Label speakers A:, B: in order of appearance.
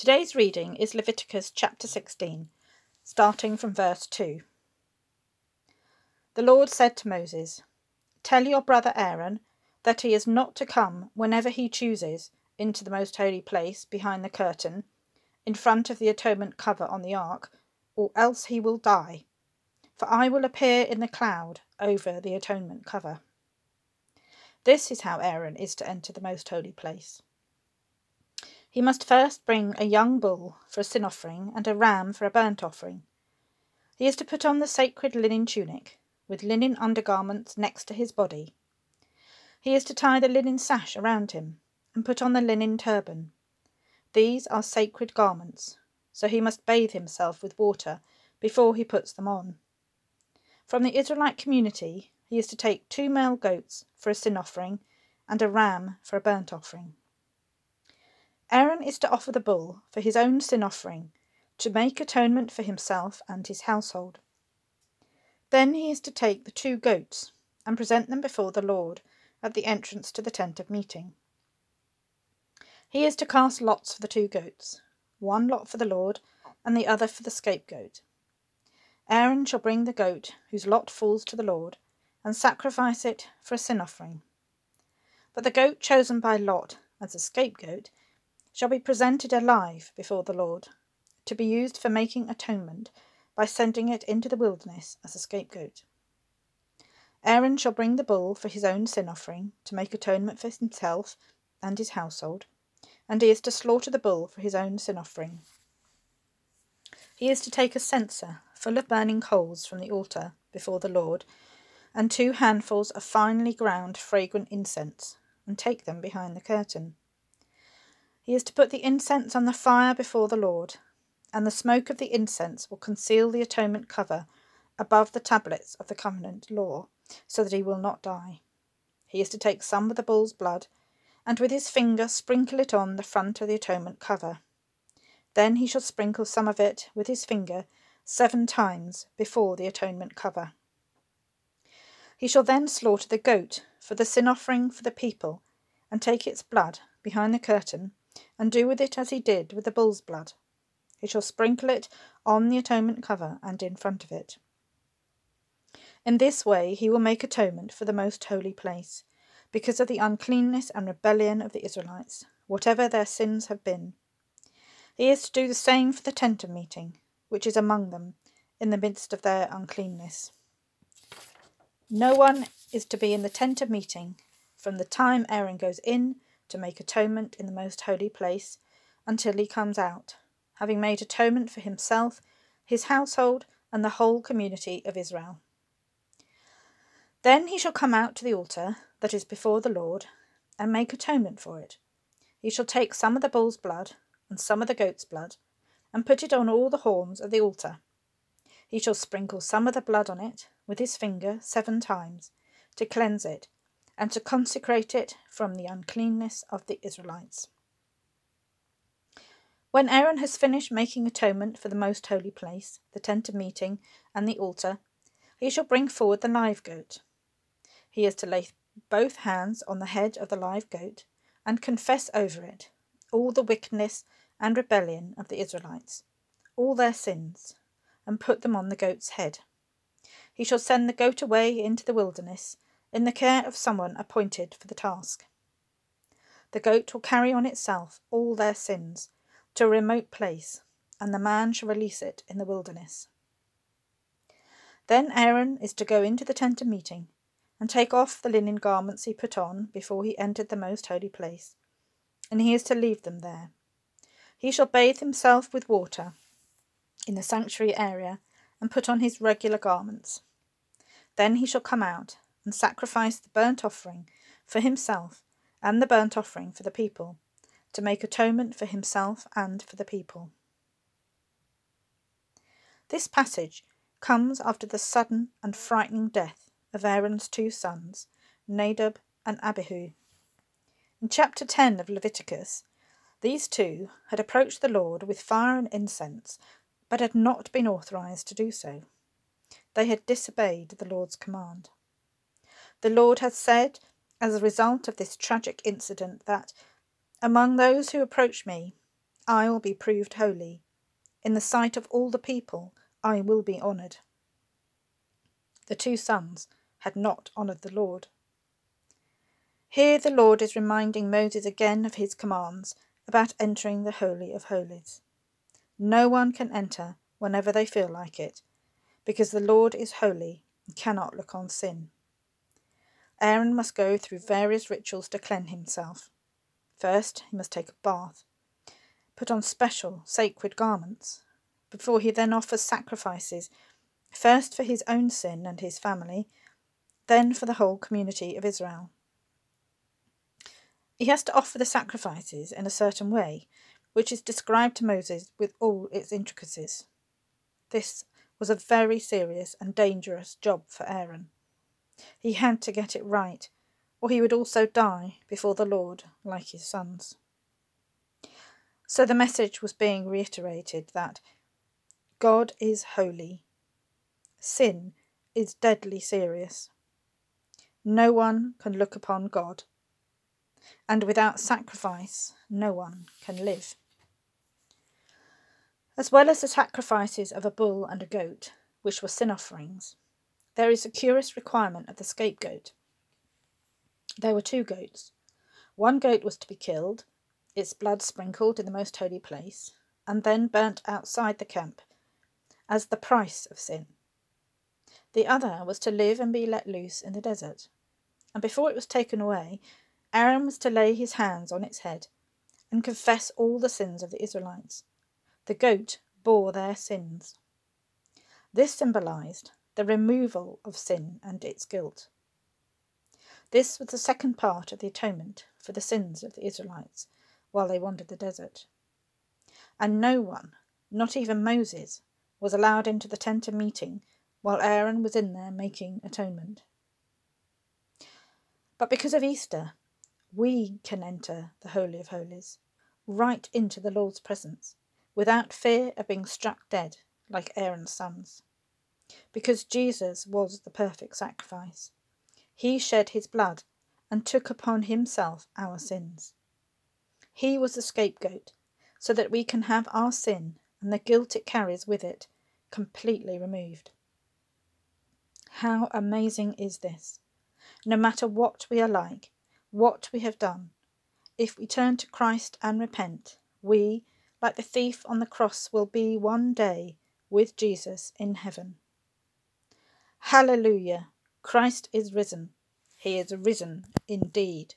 A: Today's reading is Leviticus chapter 16, starting from verse 2. The Lord said to Moses, Tell your brother Aaron that he is not to come whenever he chooses into the most holy place behind the curtain, in front of the atonement cover on the ark, or else he will die. For I will appear in the cloud over the atonement cover. This is how Aaron is to enter the most holy place. He must first bring a young bull for a sin offering and a ram for a burnt offering. He is to put on the sacred linen tunic, with linen undergarments next to his body. He is to tie the linen sash around him, and put on the linen turban. These are sacred garments, so he must bathe himself with water before he puts them on. From the Israelite community, he is to take two male goats for a sin offering and a ram for a burnt offering. Aaron is to offer the bull for his own sin offering, to make atonement for himself and his household. Then he is to take the two goats and present them before the Lord at the entrance to the tent of meeting. He is to cast lots for the two goats, one lot for the Lord and the other for the scapegoat. Aaron shall bring the goat whose lot falls to the Lord and sacrifice it for a sin offering. But the goat chosen by Lot as a scapegoat shall be presented alive before the Lord, to be used for making atonement by sending it into the wilderness as a scapegoat. Aaron shall bring the bull for his own sin offering, to make atonement for himself and his household, and he is to slaughter the bull for his own sin offering. He is to take a censer full of burning coals from the altar before the Lord, and two handfuls of finely ground fragrant incense, and take them behind the curtain. He is to put the incense on the fire before the Lord, and the smoke of the incense will conceal the atonement cover above the tablets of the covenant law, so that he will not die. He is to take some of the bull's blood, and with his finger sprinkle it on the front of the atonement cover. Then he shall sprinkle some of it with his finger seven times before the atonement cover. He shall then slaughter the goat for the sin offering for the people, and take its blood behind the curtain and do with it as he did with the bull's blood. He shall sprinkle it on the atonement cover and in front of it. In this way he will make atonement for the most holy place, because of the uncleanness and rebellion of the Israelites, whatever their sins have been. He is to do the same for the tent of meeting, which is among them, in the midst of their uncleanness. No one is to be in the tent of meeting from the time Aaron goes in to make atonement in the most holy place until he comes out, having made atonement for himself, his household, and the whole community of Israel. Then he shall come out to the altar that is before the Lord and make atonement for it. He shall take some of the bull's blood and some of the goat's blood and put it on all the horns of the altar. He shall sprinkle some of the blood on it with his finger seven times to cleanse it and to consecrate it from the uncleanness of the Israelites. When Aaron has finished making atonement for the most holy place, the tent of meeting, and the altar, he shall bring forward the live goat. He is to lay both hands on the head of the live goat and confess over it all the wickedness and rebellion of the Israelites, all their sins, and put them on the goat's head. He shall send the goat away into the wilderness in the care of someone appointed for the task. The goat will carry on itself all their sins to a remote place, and the man shall release it in the wilderness. Then Aaron is to go into the tent of meeting and take off the linen garments he put on before he entered the most holy place, and he is to leave them there. He shall bathe himself with water in the sanctuary area and put on his regular garments. Then he shall come out and sacrifice the burnt offering for himself and the burnt offering for the people, to make atonement for himself and for the people. This passage comes after the sudden and frightening death of Aaron's two sons, Nadab and Abihu. In chapter 10 of Leviticus, these two had approached the Lord with fire and incense, but had not been authorized to do so. They had disobeyed the Lord's command. The Lord has said, as a result of this tragic incident, that among those who approach me, I will be proved holy. In the sight of all the people, I will be honoured. The two sons had not honoured the Lord. Here the Lord is reminding Moses again of his commands about entering the Holy of Holies. No one can enter whenever they feel like it, because the Lord is holy and cannot look on sin. Aaron must go through various rituals to cleanse himself. First, he must take a bath, put on special sacred garments, before he then offers sacrifices, first for his own sin and his family, then for the whole community of Israel. He has to offer the sacrifices in a certain way, which is described to Moses with all its intricacies. This was a very serious and dangerous job for Aaron. He had to get it right, or he would also die before the Lord, like his sons. So the message was being reiterated that God is holy. Sin is deadly serious. No one can look upon God, and without sacrifice, no one can live. As well as the sacrifices of a bull and a goat, which were sin offerings, there is a curious requirement of the scapegoat. There were two goats. One goat was to be killed, its blood sprinkled in the most holy place, and then burnt outside the camp as the price of sin. The other was to live and be let loose in the desert. And before it was taken away, Aaron was to lay his hands on its head and confess all the sins of the Israelites. The goat bore their sins. This symbolized the removal of sin and its guilt. This was the second part of the atonement for the sins of the Israelites while they wandered the desert. And no one, not even Moses, was allowed into the tent of meeting while Aaron was in there making atonement. But because of Easter, we can enter the Holy of Holies, right into the Lord's presence, without fear of being struck dead like Aaron's sons. Because Jesus was the perfect sacrifice. He shed his blood and took upon himself our sins. He was the scapegoat, so that we can have our sin and the guilt it carries with it completely removed. How amazing is this! No matter what we are like, what we have done, if we turn to Christ and repent, we, like the thief on the cross, will be one day with Jesus in heaven. Hallelujah! Christ is risen. He is risen indeed.